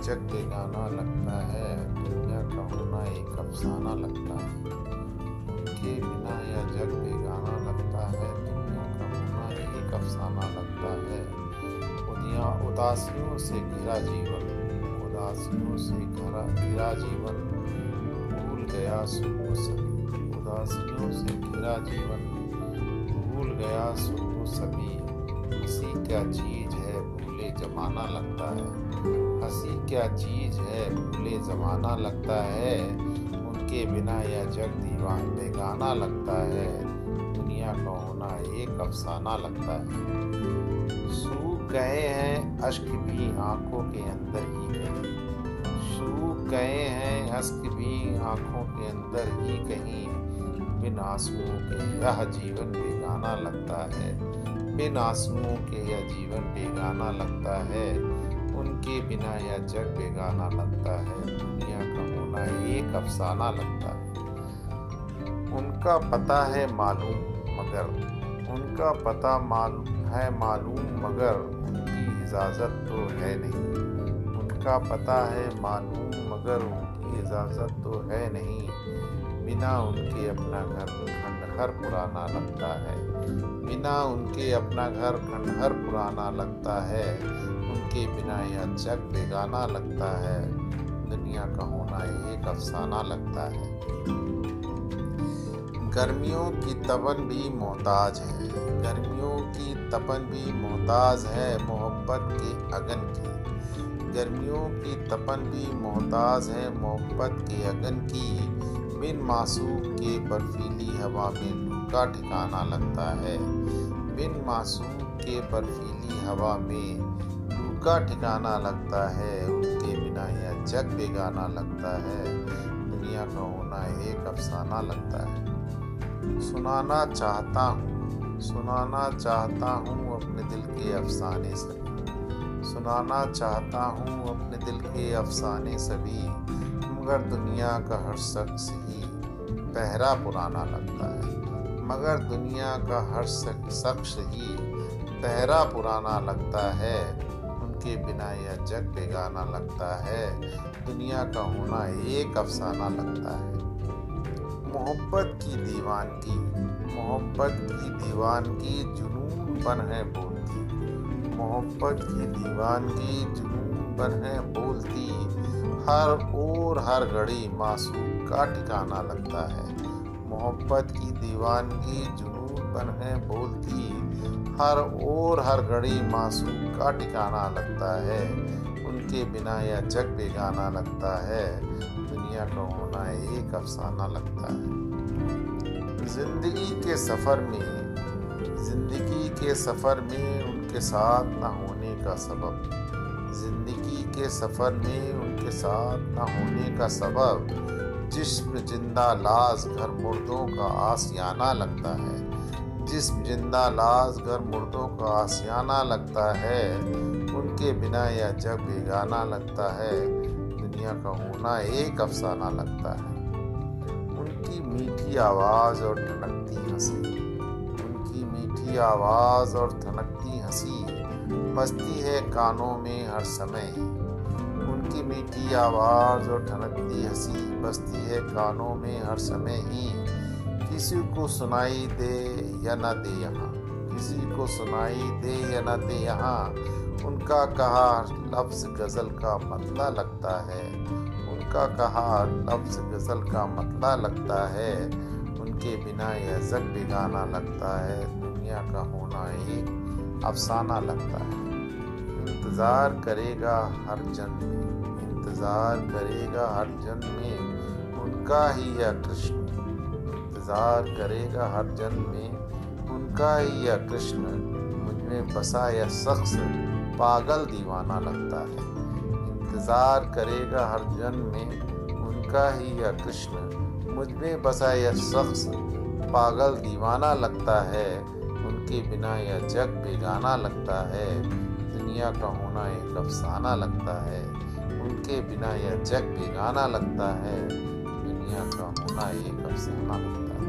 जग बेगाना लगता है, दुनिया का होना एक अफसाना लगता है। उनके बिना यह जग बेगाना लगता है, दुनिया का होना एक अफसाना लगता है। उदिया, उदासियों से घिरा जीवन, उदासियों से घरा, घिरा जीवन, भूल गया सुबह सभी। उदासियों से घिरा जीवन, भूल गया सुबह सभी। हँसी क्या चीज़ है, भूले जमाना लगता है। हँसी क्या चीज़ है? भूले जमाना लगता है। उनके बिना यह जग दीवान बेगाना लगता है। दुनिया का होना एक अफसाना लगता है। सूख गए हैं, अश्क भी आँखों के अंदर ही कहीं सूख गए हैं, अश्क भी आँखों के अंदर ही कहीं बिन आंसुओं के यह जीवन बेगाना लगता है। बिन आंसुओं के यह जीवन बेगाना लगता है। उनके बिना यह जग बेगाना लगता है। दुनिया का होना एक अफसाना लगता है। उनका पता है मालूम मगर, उनका पता मालूम है मालूम मगर, उनकी इजाज़त तो है नहीं। उनका पता है मालूम मगर, उनकी इजाज़त तो है नहीं। बिना उनके अपना घर खंडहर पुराना लगता है। बिना उनके अपना घर खंडहर पुराना लगता है। उनके बिना यह जग बेगाना लगता है। दुनिया का होना एक अफसाना लगता है। गर्मियों की तपन भी मोहताज है। गर्मियों की तपन भी मोहताज है मोहब्बत के अगन की। गर्मियों की तपन भी मोहताज है मोहब्बत के अगन की। बिन मासूम के बर्फीली हवा में का ठिकाना लगता है। बिन मासूम के बर्फीली हवा में का ठिकाना लगता है, उनके बिना यह जग बेगाना लगता है, दुनिया का होना एक अफसाना लगता है। सुनाना चाहता हूँ, सुनाना चाहता हूँ अपने दिल के अफसाने सभी। सुनाना चाहता हूँ अपने दिल के अफसाने सभी, मगर दुनिया का हर शख्स ही पहरा पुराना लगता है। मगर दुनिया का हर शख्स ही पहरा पुराना लगता है। उनके बिना यह जग बेगाना लगता है। दुनिया का होना एक अफसाना लगता है। मोहब्बत की दीवानगी मोहब्बत की दीवानगी जुनून बन है बोलती। मोहब्बत की दीवानगी जुनून बन है बोलती। हर ओर हर घड़ी मासूम का ठिकाना लगता है। मोहब्बत की दीवानगी जुनून है बोलती। हर ओर हर घड़ी मासूम का ठिकाना लगता है। उनके बिना यह जग बेगाना लगता है। दुनिया का होना एक अफसाना लगता है। ज़िंदगी के सफ़र में, ज़िंदगी के सफ़र में उनके साथ न होने का सबब। ज़िंदगी के सफ़र में उनके साथ न होने का सबब। जिस्म ज़िंदा लाश घर मुर्दों का आसियाना लगता है। जिस्म ज़िंदा लाश घर मुर्दों का आसियाना लगता है, उनके बिना यह जग बेगाना लगता है। दुनिया का होना एक अफसाना लगता है। उनकी मीठी आवाज़ और ठनकती हँसी। उनकी मीठी आवाज़ और थनकती हँसी बसती है कानों में हर समय। उनकी मीठी आवाज़ और ठनकती हँसी बसती है कानों में हर समय ही। किसी को सुनाई दे या न दे यहाँ किसी को सुनाई दे या न दे यहाँ उनका कहा लफ्ज़ गज़ल का मतला लगता है। उनका कहा लफ्ज़ गज़ल का मतला लगता है। उनके बिना यह जग बिगाना लगता है। दुनिया का होना एक अफसाना लगता है। इंतज़ार करेगा हर जन्म इंतज़ार करेगा हर जन में। उनका ही यह कृष्ण इंतज़ार करेगा हर जन्म में। उनका ही यह कृष्ण मुझमें बसा यह शख्स पागल दीवाना लगता है। इंतज़ार करेगा हर जन्म में। उनका ही यह कृष्ण मुझमें बसा यह शख्स पागल दीवाना लगता है। उनके बिना यह जग बेगाना लगता है। दुनिया का होना एक अफसाना लगता है। उनके बिना यह जग बेगाना लगता है। दुनिया का होना एक अफसाना लगता है